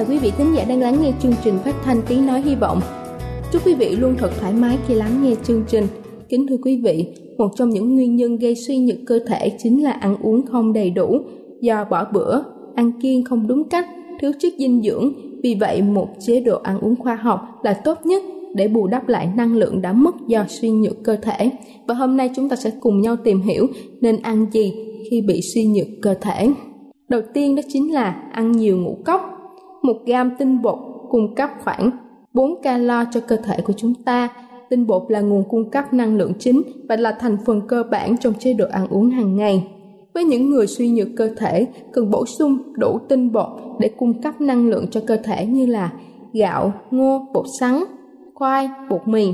Chào quý vị thính giả đang lắng nghe chương trình phát thanh tiếng nói hy vọng. Chúc quý vị luôn thật thoải mái khi lắng nghe chương trình. Kính thưa quý vị, một trong những nguyên nhân gây suy nhược cơ thể chính là ăn uống không đầy đủ, do bỏ bữa, ăn kiêng không đúng cách, thiếu chất dinh dưỡng. Vì vậy, một chế độ ăn uống khoa học là tốt nhất để bù đắp lại năng lượng đã mất do suy nhược cơ thể. Và hôm nay chúng ta sẽ cùng nhau tìm hiểu nên ăn gì khi bị suy nhược cơ thể. Đầu tiên đó chính là ăn nhiều ngũ cốc một gam tinh bột cung cấp khoảng 4 calo cho cơ thể của chúng ta. Tinh bột là nguồn cung cấp năng lượng chính và là thành phần cơ bản trong chế độ ăn uống hàng ngày. Với những người suy nhược cơ thể, cần bổ sung đủ tinh bột để cung cấp năng lượng cho cơ thể như là gạo, ngô, bột sắn, khoai, bột mì.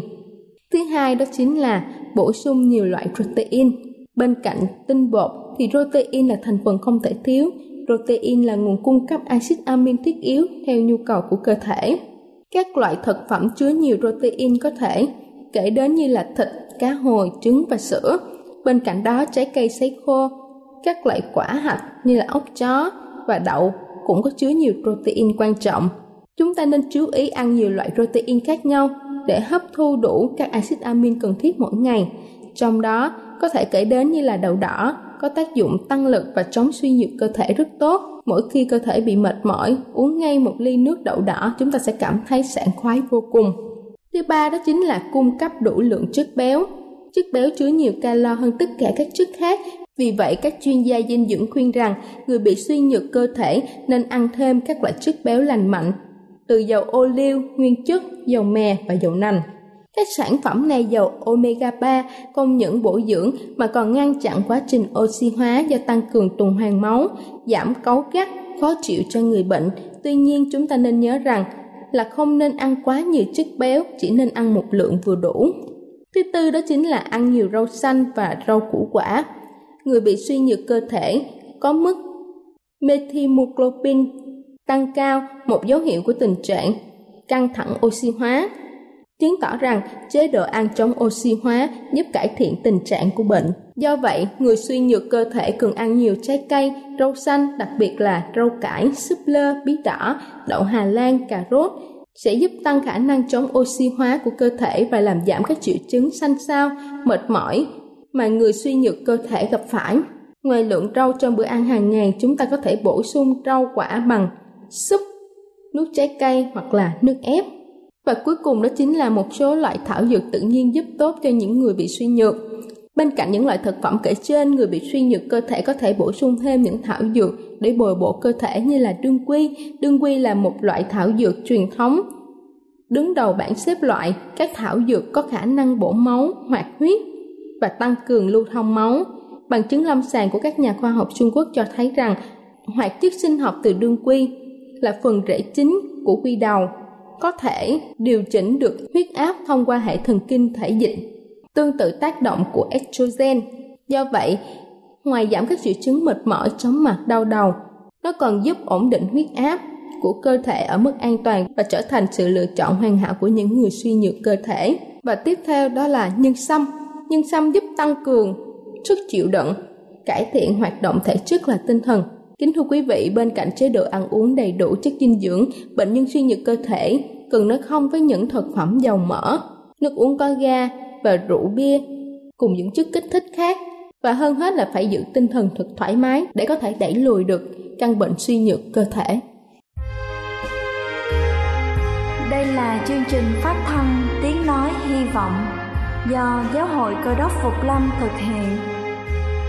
Thứ hai đó chính là bổ sung nhiều loại protein. Bên cạnh tinh bột thì protein là thành phần không thể thiếu protein là nguồn cung cấp axit amin thiết yếu theo nhu cầu của cơ thể. Các loại thực phẩm chứa nhiều protein có thể kể đến như là thịt, cá hồi, trứng và sữa. Bên cạnh đó, trái cây sấy khô, các loại quả hạch như là ốc chó và đậu cũng có chứa nhiều protein quan trọng. Chúng ta nên chú ý ăn nhiều loại protein khác nhau để hấp thu đủ các axit amin cần thiết mỗi ngày. Trong đó có thể kể đến như là đậu đỏ, có tác dụng tăng lực và chống suy nhược cơ thể rất tốt. Mỗi khi cơ thể bị mệt mỏi, uống ngay một ly nước đậu đỏ, chúng ta sẽ cảm thấy sảng khoái vô cùng. Thứ ba đó chính là cung cấp đủ lượng chất béo. Chất béo chứa nhiều calo hơn tất cả các chất khác. Vì vậy, các chuyên gia dinh dưỡng khuyên rằng người bị suy nhược cơ thể nên ăn thêm các loại chất béo lành mạnh từ dầu ô liu, nguyên chất, dầu mè và dầu nành. Các sản phẩm này giàu omega 3 không những bổ dưỡng mà còn ngăn chặn quá trình oxy hóa do tăng cường tuần hoàn máu, giảm cấu gắt, khó chịu cho người bệnh. Tuy nhiên chúng ta nên nhớ rằng là không nên ăn quá nhiều chất béo, chỉ nên ăn một lượng vừa đủ. Thứ tư đó chính là ăn nhiều rau xanh và rau củ quả. Người bị suy nhược cơ thể có mức methemoglobin tăng cao, một dấu hiệu của tình trạng căng thẳng oxy hóa chứng tỏ rằng chế độ ăn chống oxy hóa giúp cải thiện tình trạng của bệnh. Do vậy, người suy nhược cơ thể cần ăn nhiều trái cây, rau xanh, đặc biệt là rau cải, súp lơ, bí đỏ, đậu Hà Lan, cà rốt sẽ giúp tăng khả năng chống oxy hóa của cơ thể và làm giảm các triệu chứng xanh xao, mệt mỏi mà người suy nhược cơ thể gặp phải. Ngoài lượng rau trong bữa ăn hàng ngày, chúng ta có thể bổ sung rau quả bằng súp, nước trái cây hoặc là nước ép. Và cuối cùng đó chính là một số loại thảo dược tự nhiên giúp tốt cho những người bị suy nhược. Bên cạnh những loại thực phẩm kể trên, người bị suy nhược cơ thể có thể bổ sung thêm những thảo dược để bồi bổ cơ thể như là đương quy. Đương quy là một loại thảo dược truyền thống. Đứng đầu bảng xếp loại, các thảo dược có khả năng bổ máu, hoạt huyết và tăng cường lưu thông máu. Bằng chứng lâm sàng của các nhà khoa học Trung Quốc cho thấy rằng hoạt chất sinh học từ đương quy là phần rễ chính của quy đầu có thể điều chỉnh được huyết áp thông qua hệ thần kinh thể dịch, tương tự tác động của estrogen. Do vậy, ngoài giảm các triệu chứng mệt mỏi, chóng mặt, đau đầu, nó còn giúp ổn định huyết áp của cơ thể ở mức an toàn và trở thành sự lựa chọn hoàn hảo của những người suy nhược cơ thể. Và tiếp theo đó là nhân sâm. Nhân sâm giúp tăng cường sức chịu đựng, cải thiện hoạt động thể chất và tinh thần. Kính thưa quý vị, bên cạnh chế độ ăn uống đầy đủ chất dinh dưỡng, bệnh nhân suy nhược cơ thể cần nói không với những thực phẩm giàu mỡ, nước uống có ga và rượu bia cùng những chất kích thích khác và hơn hết là phải giữ tinh thần thật thoải mái để có thể đẩy lùi được căn bệnh suy nhược cơ thể. Đây là chương trình phát thanh Tiếng Nói Hy Vọng do Giáo hội Cơ đốc Phục Lâm thực hiện.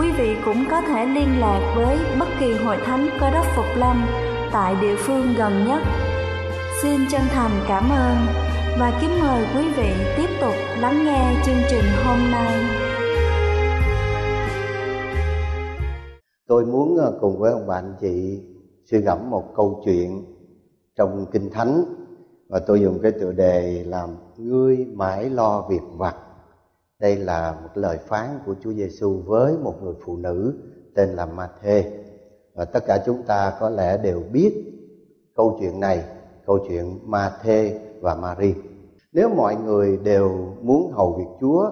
quý vị cũng có thể liên lạc với bất kỳ hội thánh Cơ đốc Phục Lâm tại địa phương gần nhất. Xin chân thành cảm ơn và kính mời quý vị tiếp tục lắng nghe chương trình hôm nay. Tôi muốn ờ, cùng với ông bạn chị suy gẫm một câu chuyện trong Kinh Thánh và tôi dùng cái tựa đề làm ngươi mãi lo việc vặt đây là một lời phán của Chúa Giêsu với một người phụ nữ tên là Ma-thê. Và tất cả chúng ta có lẽ đều biết câu chuyện này, câu chuyện Ma-thê và Mary. nếu mọi người đều muốn hầu việc Chúa,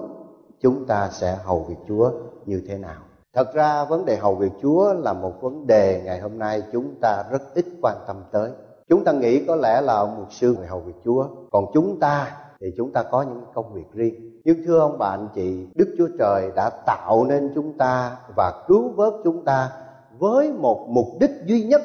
chúng ta sẽ hầu việc Chúa như thế nào? Thật ra, vấn đề hầu việc Chúa là một vấn đề ngày hôm nay chúng ta rất ít quan tâm tới. Chúng ta nghĩ có lẽ là ông mục sư người hầu việc chúa. Còn chúng ta thì chúng ta có những công việc riêng nhưng thưa ông bà anh chị, đức chúa trời đã tạo nên chúng ta và cứu vớt chúng ta với một mục đích duy nhất,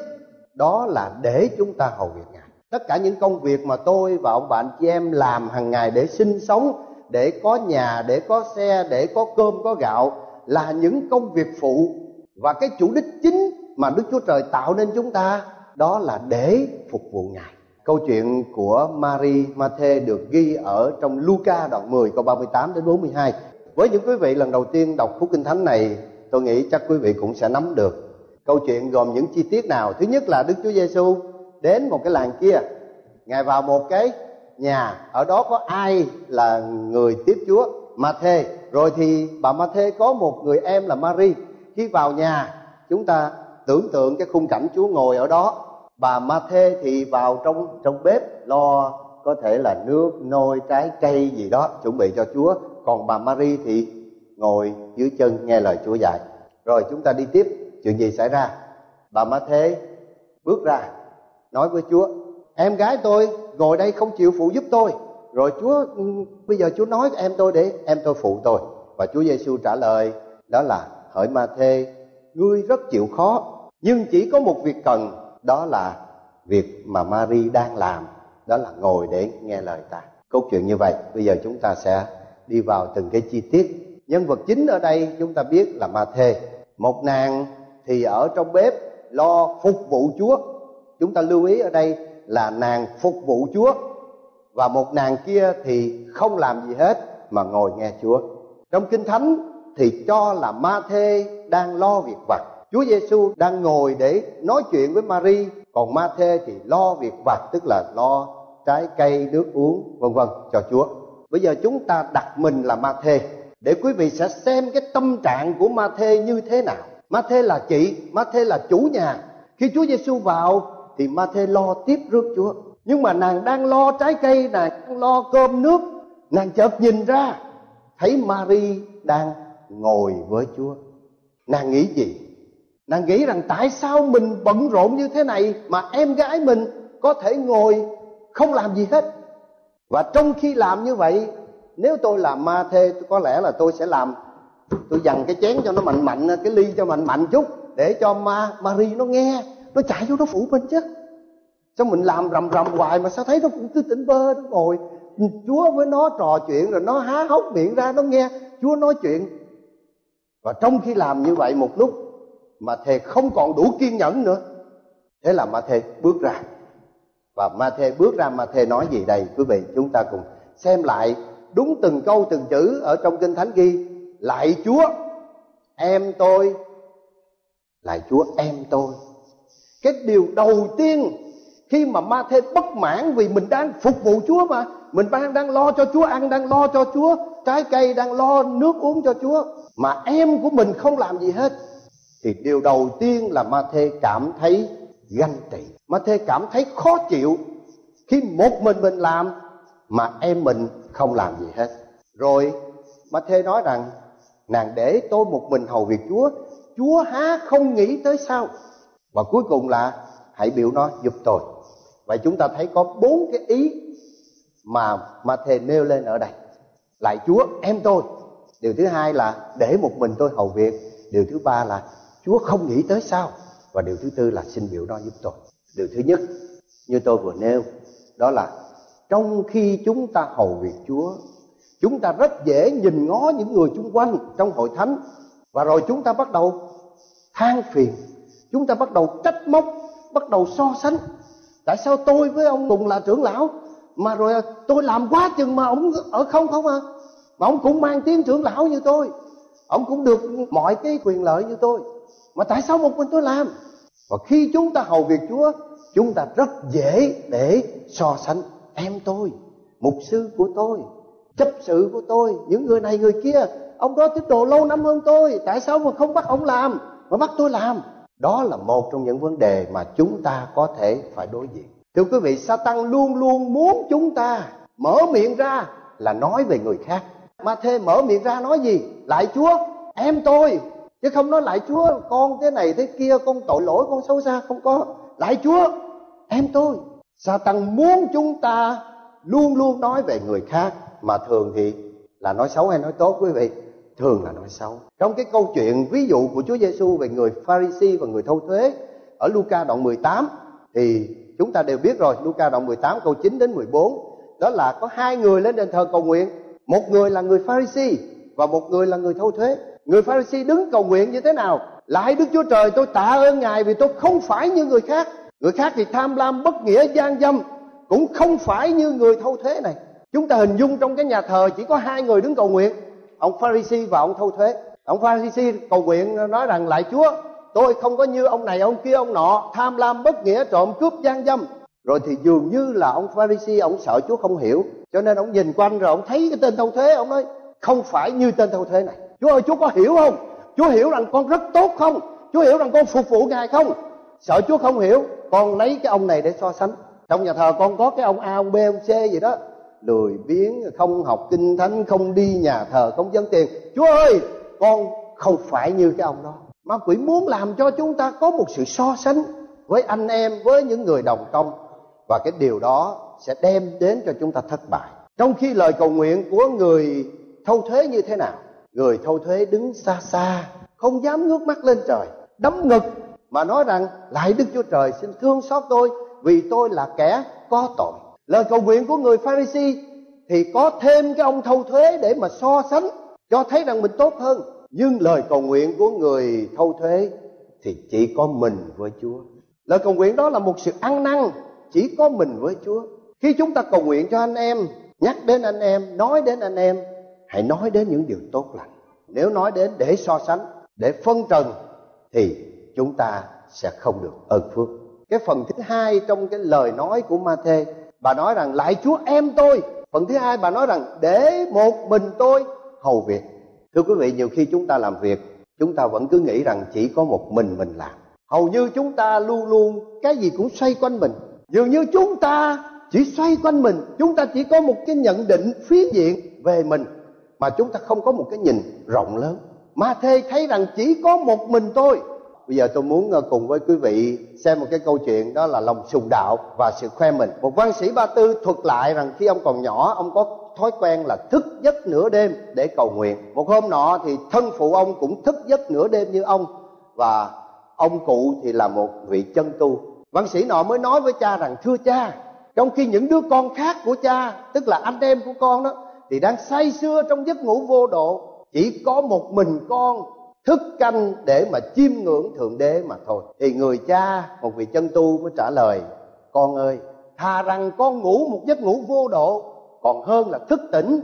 đó là để chúng ta hầu việc ngài tất cả những công việc mà tôi và ông bạn chị em làm hàng ngày để sinh sống, để có nhà, để có xe, để có cơm, có gạo là những công việc phụ và cái chủ đích chính mà đức chúa trời tạo nên chúng ta, đó là để phục vụ Ngài. Câu chuyện của Mary Mathe được ghi ở trong Luca đoạn 10 câu 38 đến 42. Với những quý vị lần đầu tiên đọc phúc kinh thánh này, tôi nghĩ chắc quý vị cũng sẽ nắm được. Câu chuyện gồm những chi tiết nào? Thứ nhất là Đức Chúa Giêsu đến một cái làng kia, Ngài vào một cái nhà, ở đó có ai là người tiếp Chúa? Mathe. Rồi thì bà Mathe có một người em là Mary. Khi vào nhà, chúng ta tưởng tượng cái khung cảnh Chúa ngồi ở đó bà ma thê thì vào trong trong bếp lo có thể là nước, nôi, trái cây gì đó chuẩn bị cho chúa. Còn bà Mary thì ngồi dưới chân nghe lời chúa dạy. Rồi chúng ta đi tiếp, chuyện gì xảy ra? Bà ma thê bước ra, nói với chúa, em gái tôi ngồi đây không chịu phụ giúp tôi. Rồi chúa ừ, bây giờ chúa nói em tôi để em tôi phụ tôi. Và chúa giêsu trả lời, đó là, hỡi ma thê, ngươi rất chịu khó, nhưng chỉ có một việc cần đó là việc mà Mary đang làm. Đó là ngồi để nghe lời ta. Câu chuyện như vậy, bây giờ chúng ta sẽ đi vào từng cái chi tiết. Nhân vật chính ở đây chúng ta biết là ma thê một nàng thì ở trong bếp lo phục vụ chúa. Chúng ta lưu ý ở đây là nàng phục vụ chúa. Và một nàng kia thì không làm gì hết mà ngồi nghe chúa. Trong kinh thánh thì cho là ma thê đang lo việc vặt. Chúa Giêsu đang ngồi để nói chuyện với Mary, còn Ma Thê thì lo việc vặt tức là lo trái cây, nước uống vân vân cho Chúa. Bây giờ chúng ta đặt mình là Ma Thê để quý vị sẽ xem cái tâm trạng của Ma Thê như thế nào. Ma Thê là chị, Ma Thê là chủ nhà. Khi Chúa Giêsu vào thì Ma Thê lo tiếp rước Chúa. Nhưng mà nàng đang lo trái cây, nàng đang lo cơm nước, nàng chợt nhìn ra thấy Mary đang ngồi với Chúa. Nàng nghĩ gì? Nàng nghĩ rằng tại sao mình bận rộn như thế này mà em gái mình có thể ngồi không làm gì hết? Và trong khi làm như vậy, nếu tôi làm ma thê, có lẽ là tôi sẽ làm, tôi dằn cái chén cho nó mạnh mạnh, cái ly cho mạnh mạnh chút, để cho ma, Marie nó nghe, nó chạy vô nó phủ mình chứ. Sao mình làm rầm rầm hoài mà sao thấy nó cũng cứ tỉnh bơ, nó ngồi. Chúa với nó trò chuyện rồi nó há hốc miệng ra, nó nghe chúa nói chuyện. Và trong khi làm như vậy, một lúc mà thề không còn đủ kiên nhẫn nữa. Thế là ma thê bước ra. Và ma thê bước ra, ma thê nói gì đây? Quý vị, chúng ta cùng xem lại đúng từng câu, từng chữ ở trong kinh thánh ghi lại chúa, em tôi. Lại chúa, em tôi. Cái điều đầu tiên khi mà ma thê bất mãn vì mình đang phục vụ chúa mà, mình đang đang lo cho chúa, ăn đang lo cho chúa, trái cây đang lo, nước uống cho chúa, mà em của mình không làm gì hết thì điều đầu tiên là ma thê cảm thấy ganh tị. Ma thê cảm thấy khó chịu khi một mình mình làm mà em mình không làm gì hết. Rồi, ma thê nói rằng, nàng để tôi một mình hầu việc chúa chúa há không nghĩ tới sao? Và cuối cùng là, hãy biểu nó giúp tôi. Vậy chúng ta thấy có bốn cái ý mà ma thê nêu lên ở đây. Lại chúa, em tôi. Điều thứ hai là để một mình tôi hầu việc. Điều thứ ba là chúa không nghĩ tới sao? Và điều thứ tư là xin biểu đo giúp tôi. Điều thứ nhất, như tôi vừa nêu, đó là trong khi chúng ta hầu việc chúa, chúng ta rất dễ nhìn ngó những người xung quanh trong hội thánh. Và rồi chúng ta bắt đầu than phiền, chúng ta bắt đầu trách móc, bắt đầu so sánh. Tại sao tôi với ông cùng là trưởng lão? Mà rồi tôi làm quá chừng mà ông ở không không à? Mà ông cũng mang tiếng trưởng lão như tôi. Ông cũng được mọi cái quyền lợi như tôi mà tại sao một mình tôi làm? Và khi chúng ta hầu việc chúa, chúng ta rất dễ để so sánh em tôi, mục sư của tôi, chấp sự của tôi, những người này, người kia. Ông đó tín đồ lâu năm hơn tôi. Tại sao mà không bắt ông làm? Mà bắt tôi làm? Đó là một trong những vấn đề mà chúng ta có thể phải đối diện. Thưa quý vị, Satan luôn luôn muốn chúng ta mở miệng ra là nói về người khác. Mà thê mở miệng ra nói gì? Lại chúa, em tôi chứ không nói lại chúa, con thế này thế kia, con tội lỗi, con xấu xa, không có. Lại chúa, em tôi. Sa tăng muốn chúng ta luôn luôn nói về người khác, mà thường thì là nói xấu hay nói tốt, quý vị? Thường là nói xấu. Trong cái câu chuyện ví dụ của Chúa Giêsu về người Pharisee và người thâu thuế ở Luca đoạn 18 thì chúng ta đều biết rồi, Luca đoạn 18 câu 9 đến 14 đó là có hai người lên đền thờ cầu nguyện. Một người là người Pharisee và một người là người thâu thuế người Pharisee đứng cầu nguyện như thế nào? Lại Đức Chúa Trời, tôi tạ ơn Ngài vì tôi không phải như người khác. Người khác thì tham lam, bất nghĩa, gian dâm, cũng không phải như người thâu thuế này. Chúng ta hình dung trong cái nhà thờ chỉ có hai người đứng cầu nguyện, ông Pharisee và ông thâu thuế ông Pharisee cầu nguyện nói rằng lại Chúa, tôi không có như ông này, ông kia, ông nọ, tham lam, bất nghĩa, trộm cướp, gian dâm. Rồi thì dường như là ông Pharisee ông sợ Chúa không hiểu, cho nên ông nhìn quanh rồi ông thấy cái tên thâu thuế ông nói, không phải như tên thâu thuế này. Chúa ơi Chúa có hiểu không? Chúa hiểu rằng con rất tốt không? Chúa hiểu rằng con phục vụ Ngài không? Sợ Chúa không hiểu Con lấy cái ông này để so sánh. Trong nhà thờ con có cái ông A, ông B, ông C gì đó. Lười biếng, không học kinh thánh Không đi nhà thờ, không dân tiền. Chúa ơi con không phải như cái ông đó. Ma quỷ muốn làm cho chúng ta có một sự so sánh Với anh em, với những người đồng công Và cái điều đó sẽ đem đến cho chúng ta thất bại. Trong khi lời cầu nguyện của người thâu thuế như thế nào người thâu thuế đứng xa xa, không dám ngước mắt lên trời, đấm ngực, mà nói rằng, lại đức chúa trời xin thương xót tôi, vì tôi là kẻ có tội. Lời cầu nguyện của người pharisee thì có thêm cái ông thâu thuế để mà so sánh, cho thấy rằng mình tốt hơn. Nhưng lời cầu nguyện của người thâu thuế thì chỉ có mình với chúa. Lời cầu nguyện đó là một sự ăn năn, chỉ có mình với chúa. Khi chúng ta cầu nguyện cho anh em, nhắc đến anh em, nói đến anh em hãy nói đến những điều tốt lành. Nếu nói đến để so sánh, để phân trần, thì chúng ta sẽ không được ơn phước. Cái phần thứ hai trong cái lời nói của ma thê bà nói rằng lại chúa, em tôi. Phần thứ hai, bà nói rằng, để một mình tôi hầu việc. Thưa quý vị, nhiều khi chúng ta làm việc, chúng ta vẫn cứ nghĩ rằng chỉ có một mình mình làm. Hầu như chúng ta luôn luôn, cái gì cũng xoay quanh mình. Dường như chúng ta chỉ xoay quanh mình, chúng ta chỉ có một cái nhận định phiến diện về mình mà chúng ta không có một cái nhìn rộng lớn. Ma thê thấy rằng chỉ có một mình tôi. Bây giờ tôi muốn ờ, cùng với quý vị xem một cái câu chuyện, đó là lòng sùng đạo và sự khoe mình. Một văn sĩ ba tư thuật lại rằng khi ông còn nhỏ, ông có thói quen là thức giấc nửa đêm để cầu nguyện. Một hôm nọ thì thân phụ ông cũng thức giấc nửa đêm như ông và ông cụ thì là một vị chân tu. Văn sĩ nọ mới nói với cha rằng, thưa cha, trong khi những đứa con khác của cha, tức là anh em của con đó thì đang say sưa trong giấc ngủ vô độ, chỉ có một mình con thức canh để mà chiêm ngưỡng thượng đế mà thôi. Thì người cha, một vị chân tu mới trả lời, con ơi, thà rằng con ngủ một giấc ngủ vô độ, còn hơn là thức tỉnh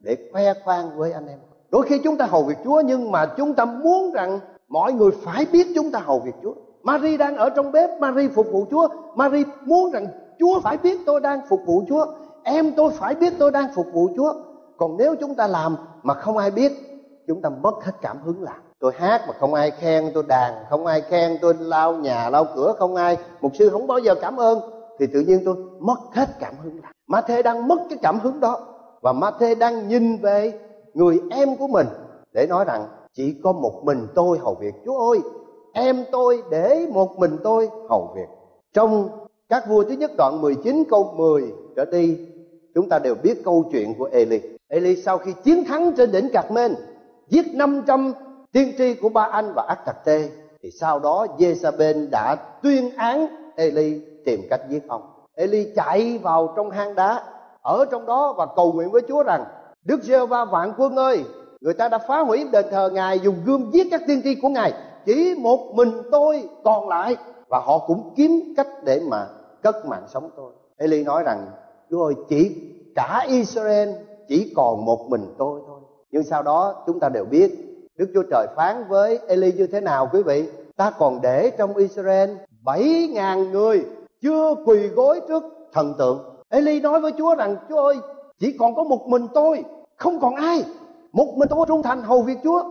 để khoe khoang với anh em. Đôi khi chúng ta hầu việc chúa, nhưng mà chúng ta muốn rằng mọi người phải biết chúng ta hầu việc chúa. Mary đang ở trong bếp Mary phục vụ chúa. Mary muốn rằng chúa phải biết tôi đang phục vụ chúa em tôi phải biết tôi đang phục vụ chúa. Còn nếu chúng ta làm mà không ai biết, chúng ta mất hết cảm hứng làm tôi hát mà không ai khen, tôi đàn không ai khen, tôi lau nhà, lau cửa không ai. Mục sư không bao giờ cảm ơn. Thì tự nhiên tôi mất hết cảm hứng làm ma thê đang mất cái cảm hứng đó. Và ma thê đang nhìn về người em của mình để nói rằng, chỉ có một mình tôi hầu việc. Chúa ơi, em tôi để một mình tôi hầu việc. Trong các vua thứ nhất đoạn 19 câu 10 trở đi chúng ta đều biết câu chuyện của Eli. Eli sau khi chiến thắng trên đỉnh Cạc Mên giết 500 tiên tri của ba anh và ác tặc tê, thì sau đó Jezabel đã tuyên án Eli tìm cách giết ông. Eli chạy vào trong hang đá, ở trong đó và cầu nguyện với Chúa rằng, Đức giê va vạn quân ơi, người ta đã phá hủy đền thờ ngài dùng gươm giết các tiên tri của ngài, chỉ một mình tôi còn lại. Và họ cũng kiếm cách để mà cất mạng sống tôi. Eli nói rằng Chúa ơi chỉ cả Israel chỉ còn một mình tôi thôi. Nhưng sau đó chúng ta đều biết Đức Chúa Trời phán với Eli như thế nào, quý vị? Ta còn để trong Israel bảy ngàn người chưa quỳ gối trước thần tượng. Eli nói với Chúa rằng, Chúa ơi, chỉ còn có một mình tôi, không còn ai. Một mình tôi trung thành hầu việc Chúa.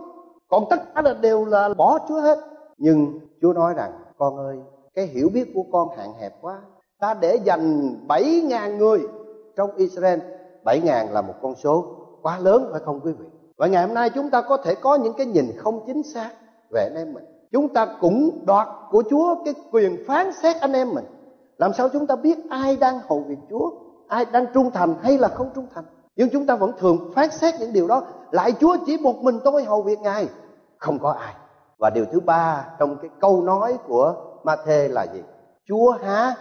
Còn tất cả là đều là bỏ Chúa hết. Nhưng Chúa nói rằng, con ơi, cái hiểu biết của con hạn hẹp quá ta để dành bảy ngàn người trong Israel. Bảy ngàn là một con số quá lớn, phải không quý vị? Và ngày hôm nay chúng ta có thể có những cái nhìn không chính xác về anh em mình. Chúng ta cũng đoạt của Chúa cái quyền phán xét anh em mình. Làm sao chúng ta biết ai đang hầu việc Chúa, ai đang trung thành hay là không trung thành? Nhưng chúng ta vẫn thường phán xét những điều đó. Lại Chúa chỉ một mình tôi hầu việc Ngài. Không có ai. Và điều thứ ba trong cái câu nói của Ma-thê là gì? Chúa há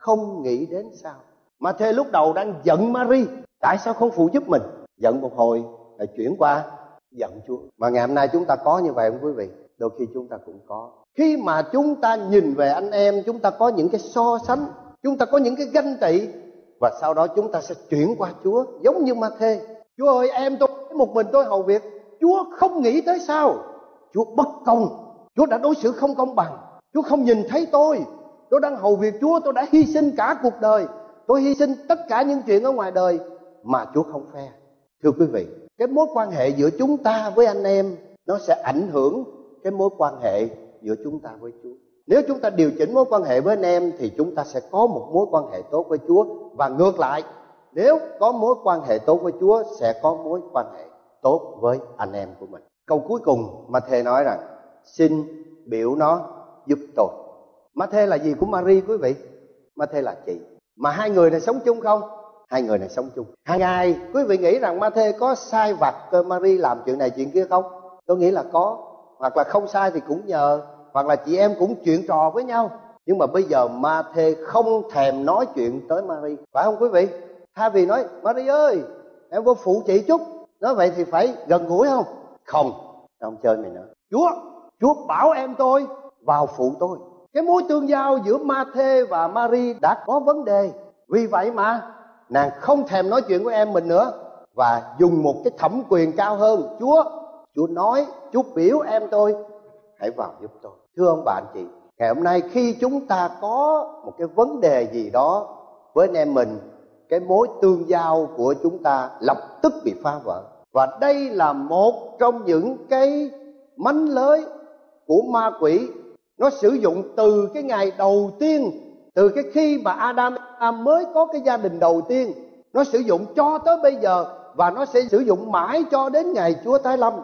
không nghĩ đến sao? Mà thê lúc đầu đang giận Mary, tại sao không phụ giúp mình? Giận một hồi, lại chuyển qua, giận Chúa. Mà ngày hôm nay chúng ta có như vậy không quý vị? Đôi khi chúng ta cũng có. Khi mà chúng ta nhìn về anh em, chúng ta có những cái so sánh, chúng ta có những cái ganh tị, và sau đó chúng ta sẽ chuyển qua Chúa, giống như ma thê Chúa ơi, em tôi một mình tôi hầu việc. Chúa không nghĩ tới sao? Chúa bất công. Chúa đã đối xử không công bằng. Chúa không nhìn thấy tôi. Tôi đang hầu việc Chúa, tôi đã hy sinh cả cuộc đời Tôi hy sinh tất cả những chuyện ở ngoài đời Mà Chúa không phe Thưa quý vị, Cái mối quan hệ giữa chúng ta với anh em, Nó sẽ ảnh hưởng cái mối quan hệ giữa chúng ta với Chúa nếu chúng ta điều chỉnh mối quan hệ với anh em, thì chúng ta sẽ có một mối quan hệ tốt với Chúa và ngược lại, nếu có mối quan hệ tốt với Chúa, sẽ có mối quan hệ tốt với anh em của mình. Câu cuối cùng mà thề nói rằng, xin biểu nó giúp tôi. Ma thê là gì của Mary, quý vị? Ma thê là chị. Mà hai người này sống chung không? Hai người này sống chung. Hàng ngày quý vị nghĩ rằng Ma Thê có sai vặt Mary làm chuyện này chuyện kia không? Tôi nghĩ là có. Hoặc là không sai thì cũng nhờ hoặc là chị em cũng chuyện trò với nhau nhưng mà bây giờ ma thê không thèm nói chuyện tới Mary phải không quý vị thay vì nói Mary ơi em có phụ chị chút nói vậy thì phải gần gũi không không không chơi mày nữa chúa chúa bảo em tôi vào phụ tôi cái mối tương giao giữa ma thê và Mary đã có vấn đề. Vì vậy mà, nàng không thèm nói chuyện với em mình nữa và dùng một cái thẩm quyền cao hơn. Chúa chúa nói, chúa biểu em tôi, hãy vào giúp tôi. Thưa ông bạn chị, ngày hôm nay khi chúng ta có một cái vấn đề gì đó với anh em mình, cái mối tương giao của chúng ta lập tức bị phá vỡ. Và đây là một trong những cái mánh lới của ma quỷ nó sử dụng từ cái ngày đầu tiên, từ cái khi mà Adam mới có cái gia đình đầu tiên. Nó sử dụng cho tới bây giờ và nó sẽ sử dụng mãi cho đến ngày Chúa tái lâm.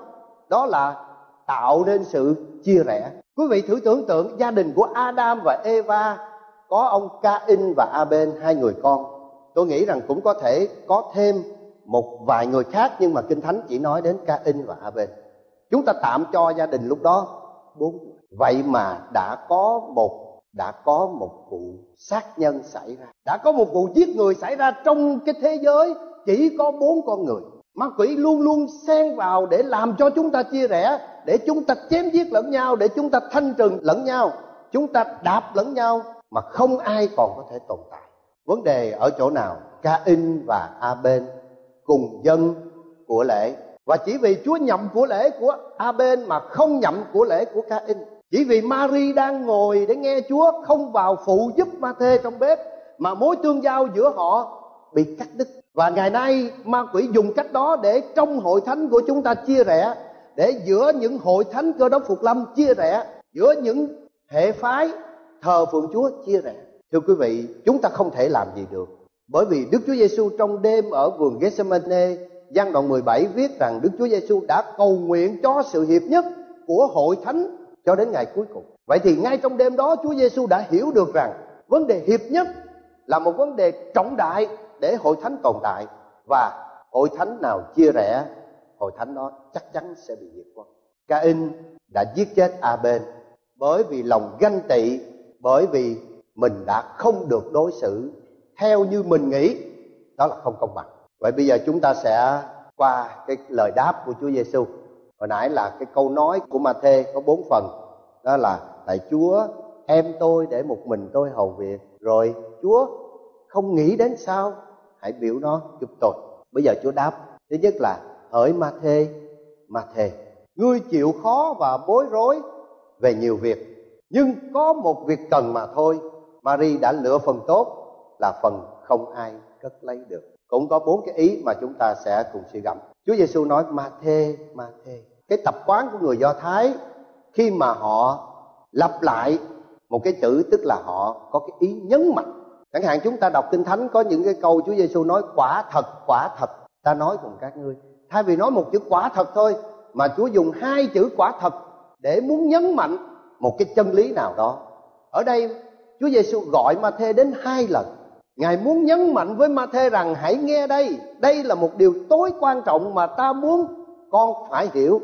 Đó là tạo nên sự chia rẽ. Quý vị thử tưởng tượng gia đình của Adam và Eva, có ông Cain và Abel hai người con. Tôi nghĩ rằng cũng có thể có thêm một vài người khác, nhưng mà kinh thánh chỉ nói đến Cain và Abel chúng ta tạm cho gia đình lúc đó bốn vậy mà đã có một, đã có một vụ sát nhân xảy ra. Đã có một vụ giết người xảy ra trong cái thế giới, chỉ có bốn con người. Ma quỷ luôn luôn xen vào để làm cho chúng ta chia rẽ, để chúng ta chém giết lẫn nhau, để chúng ta thanh trừng lẫn nhau, chúng ta đạp lẫn nhau, mà không ai còn có thể tồn tại. Vấn đề ở chỗ nào? Ca in và a bên cùng dân của lễ. Và chỉ vì Chúa nhậm của lễ của a bên mà không nhậm của lễ của ca in chỉ vì Mary đang ngồi để nghe Chúa, không vào phụ giúp ma thê trong bếp, mà mối tương giao giữa họ bị cắt đứt. Và ngày nay, ma quỷ dùng cách đó để trong hội thánh của chúng ta chia rẽ, để giữa những hội thánh cơ đốc phục lâm chia rẽ, giữa những hệ phái thờ phượng Chúa chia rẽ. Thưa quý vị, chúng ta không thể làm gì được, bởi vì Đức Chúa Giêsu trong đêm ở vườn Gethsemane gian đoạn 17 viết rằng Đức Chúa Giêsu đã cầu nguyện cho sự hiệp nhất của hội thánh cho đến ngày cuối cùng. Vậy thì ngay trong đêm đó Chúa Giêsu đã hiểu được rằng vấn đề hiệp nhất là một vấn đề trọng đại để hội thánh tồn tại và hội thánh nào chia rẽ hội thánh đó chắc chắn sẽ bị diệt vong. Cain đã giết chết Abel bởi vì lòng ganh tị, bởi vì mình đã không được đối xử theo như mình nghĩ, đó là không công bằng. Vậy bây giờ chúng ta sẽ qua cái lời đáp của Chúa Giêsu. Hồi nãy là cái câu nói của Ma-thê có bốn phần. Đó là tại Chúa em tôi để một mình tôi hầu việc. Rồi Chúa không nghĩ đến sao hãy biểu nó giúp tôi. Bây giờ Chúa đáp. Thứ nhất là hỡi Ma-thê, Ma-thê. Ngươi chịu khó và bối rối về nhiều việc. Nhưng có một việc cần mà thôi. Mary đã lựa phần tốt là phần không ai cất lấy được cũng có bốn cái ý mà chúng ta sẽ cùng suy gẫm Chúa Giêsu nói, ma thê ma thê. Cái tập quán của người Do Thái, khi mà họ lặp lại một cái chữ tức là họ có cái ý nhấn mạnh. Chẳng hạn chúng ta đọc kinh thánh có những cái câu Chúa Giêsu nói, quả thật quả thật. Ta nói cùng các ngươi, thay vì nói một chữ quả thật thôi, mà Chúa dùng hai chữ quả thật để muốn nhấn mạnh một cái chân lý nào đó. Ở đây, Chúa Giêsu gọi ma thê đến hai lần. Ngài muốn nhấn mạnh với Ma-thê rằng hãy nghe đây, đây là một điều tối quan trọng mà ta muốn con phải hiểu.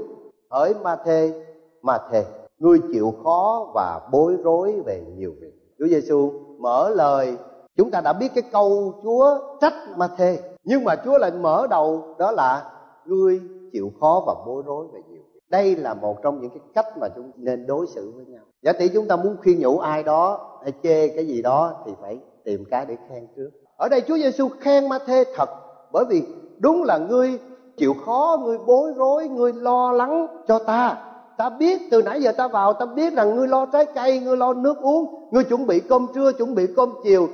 Hỡi Ma-thê, Ma-thê, ngươi chịu khó và bối rối về nhiều việc. Chúa Giêsu mở lời, chúng ta đã biết cái câu Chúa trách Ma-thê, nhưng mà Chúa lại mở đầu đó là ngươi chịu khó và bối rối về nhiều việc. Đây là một trong những cái cách mà chúng nên đối xử với nhau. Giả tỷ chúng ta muốn khuyên nhủ ai đó hay chê cái gì đó thì phải tìm cái để khen trước. Ở đây Chúa Giêsu khen ma thê thật, bởi vì đúng là ngươi chịu khó, ngươi bối rối, ngươi lo lắng cho ta. Ta biết từ nãy giờ ta vào, ta biết rằng ngươi lo trái cây, ngươi lo nước uống, ngươi chuẩn bị cơm trưa, chuẩn bị cơm chiều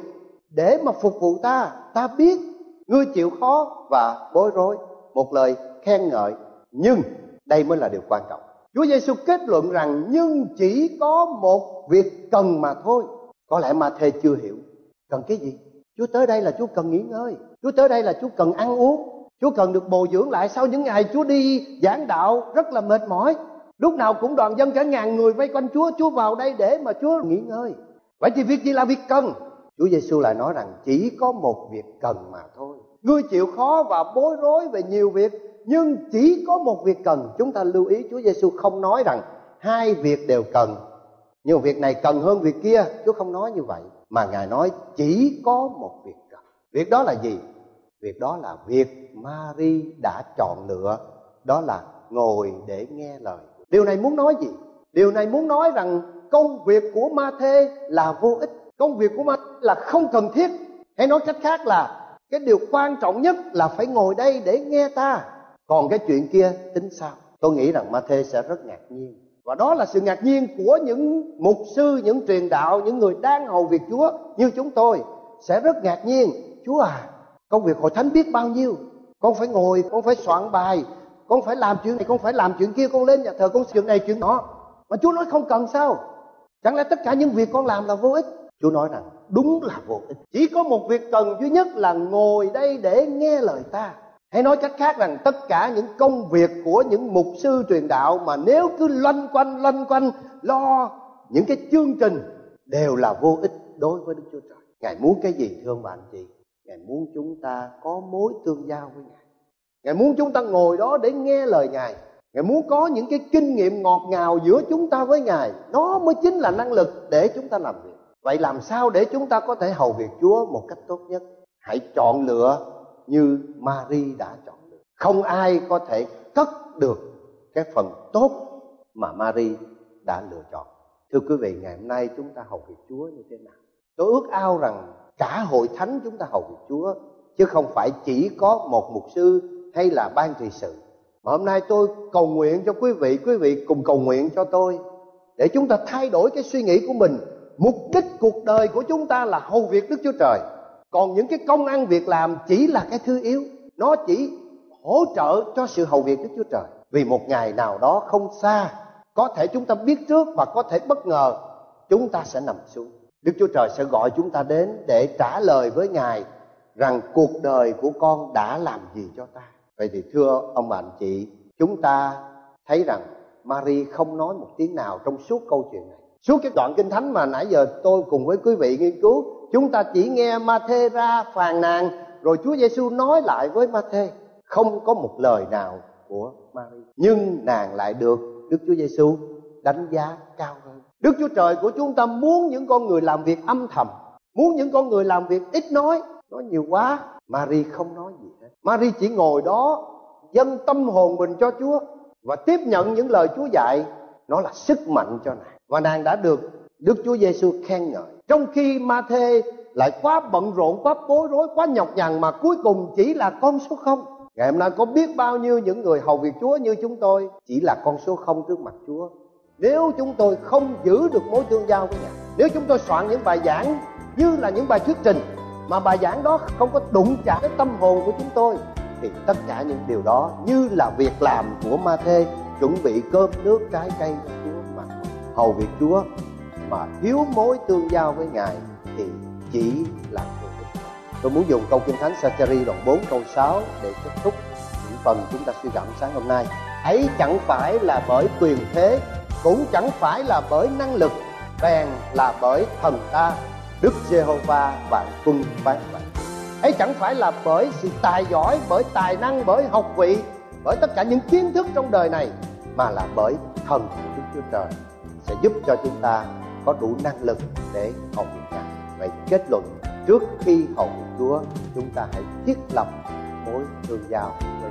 để mà phục vụ ta. Ta biết ngươi chịu khó và bối rối. Một lời khen ngợi, nhưng đây mới là điều quan trọng. Chúa Giêsu kết luận rằng, nhưng chỉ có một việc cần mà thôi. Có lẽ ma thê chưa hiểu cần cái gì? Chúa tới đây là chúa cần nghỉ ngơi. Chúa tới đây là chúa cần ăn uống. Chúa cần được bồi dưỡng lại sau những ngày chúa đi giảng đạo rất là mệt mỏi. Lúc nào cũng đoàn dân cả ngàn người vây quanh chúa. Chúa vào đây để mà chúa nghỉ ngơi. Vậy thì việc gì là việc cần? Chúa giêsu lại nói rằng, chỉ có một việc cần mà thôi. Ngươi chịu khó và bối rối về nhiều việc, nhưng chỉ có một việc cần. Chúng ta lưu ý, chúa giêsu không nói rằng hai việc đều cần. Nhưng việc này cần hơn việc kia. Chúa không nói như vậy mà ngài nói chỉ có một việc cần việc đó là gì? Việc đó là việc Mary đã chọn lựa. Đó là ngồi để nghe lời điều này muốn nói gì? Điều này muốn nói rằng công việc của ma thê là vô ích. Công việc của ma là không cần thiết. Hay nói cách khác là, cái điều quan trọng nhất là phải ngồi đây để nghe ta. Còn cái chuyện kia tính sao? Tôi nghĩ rằng ma thê sẽ rất ngạc nhiên và đó là sự ngạc nhiên của những mục sư, những truyền đạo, những người đang hầu việc chúa như chúng tôi. Sẽ rất ngạc nhiên. Chúa à công việc hội thánh biết bao nhiêu? Con phải ngồi, con phải soạn bài, con phải làm chuyện này, con phải làm chuyện kia, con lên nhà thờ, con chuyện này, chuyện đó mà chúa nói không cần sao? Chẳng lẽ tất cả những việc con làm là vô ích? Chúa nói rằng, đúng là vô ích. Chỉ có một việc cần duy nhất là ngồi đây để nghe lời ta. Hãy nói cách khác rằng tất cả những công việc của những mục sư truyền đạo mà nếu cứ loanh quanh loanh quanh, lo những cái chương trình đều là vô ích đối với Đức Chúa Trời. Ngài muốn cái gì thưa ông bà anh chị? Ngài muốn chúng ta có mối tương giao với Ngài. Ngài muốn chúng ta ngồi đó để nghe lời Ngài. Ngài muốn có những cái kinh nghiệm ngọt ngào giữa chúng ta với Ngài. Đó mới chính là năng lực để chúng ta làm việc. vậy làm sao để chúng ta có thể hầu việc chúa một cách tốt nhất hãy chọn lựa như Mary đã chọn được, không ai có thể cất được cái phần tốt mà Mary đã lựa chọn. Thưa quý vị ngày hôm nay chúng ta hầu việc chúa như thế nào? Tôi ước ao rằng cả hội thánh chúng ta hầu việc chúa chứ không phải chỉ có một mục sư hay là ban trị sự. Mà hôm nay tôi cầu nguyện cho quý vị quý vị cùng cầu nguyện cho tôi để chúng ta thay đổi cái suy nghĩ của mình. Mục đích cuộc đời của chúng ta là hầu việc đức chúa trời còn những cái công ăn việc làm chỉ là cái thứ yếu. Nó chỉ hỗ trợ cho sự hầu việc đức chúa trời. Vì một ngày nào đó không xa, có thể chúng ta biết trước và có thể bất ngờ, chúng ta sẽ nằm xuống. Đức chúa trời sẽ gọi chúng ta đến để trả lời với ngài rằng cuộc đời của con đã làm gì cho ta. Vậy thì thưa ông bà anh chị, chúng ta thấy rằng Mary không nói một tiếng nào trong suốt câu chuyện này. Suốt cái đoạn kinh thánh mà nãy giờ tôi cùng với quý vị nghiên cứu chúng ta chỉ nghe Ma-thê ra phàn nàn, rồi Chúa Giêsu nói lại với Ma-thê, không có một lời nào của Mary. Nhưng nàng lại được Đức Chúa Giêsu đánh giá cao hơn. Đức Chúa Trời của chúng ta muốn những con người làm việc âm thầm, muốn những con người làm việc ít nói nói nhiều quá, Mary không nói gì hết. Mary chỉ ngồi đó, dâng tâm hồn mình cho Chúa và tiếp nhận những lời Chúa dạy, nó là sức mạnh cho nàng. Và nàng đã được Đức Chúa Giêsu khen ngợi trong khi ma thê lại quá bận rộn, quá bối rối, quá nhọc nhằn mà cuối cùng chỉ là con số không. Ngày hôm nay có biết bao nhiêu những người hầu việc Chúa như chúng tôi chỉ là con số không trước mặt Chúa? Nếu chúng tôi không giữ được mối tương giao với nhau nếu chúng tôi soạn những bài giảng như là những bài thuyết trình, mà bài giảng đó không có đụng chạm đến tâm hồn của chúng tôi, thì tất cả những điều đó như là việc làm của ma thê chuẩn bị cơm nước trái cây của chúa mà hầu việc chúa mà thiếu mối tương giao với ngài thì chỉ là vô ích tôi muốn dùng câu kinh thánh Sacheri đoạn 4 câu 6 để kết thúc những phần chúng ta suy gẫm sáng hôm nay. Ấy chẳng phải là bởi quyền thế, cũng chẳng phải là bởi năng lực, bèn là bởi thần ta, Đức Giê-hô-va vạn quân phán vậy. Ấy chẳng phải là bởi sự tài giỏi, bởi tài năng, bởi học vị, bởi tất cả những kiến thức trong đời này, mà là bởi thần của Đức Chúa Trời sẽ giúp cho chúng ta có đủ năng lực để hầu việc Ngài. Vậy kết luận, trước khi hầu việc Chúa, chúng ta hãy thiết lập mối tương giao với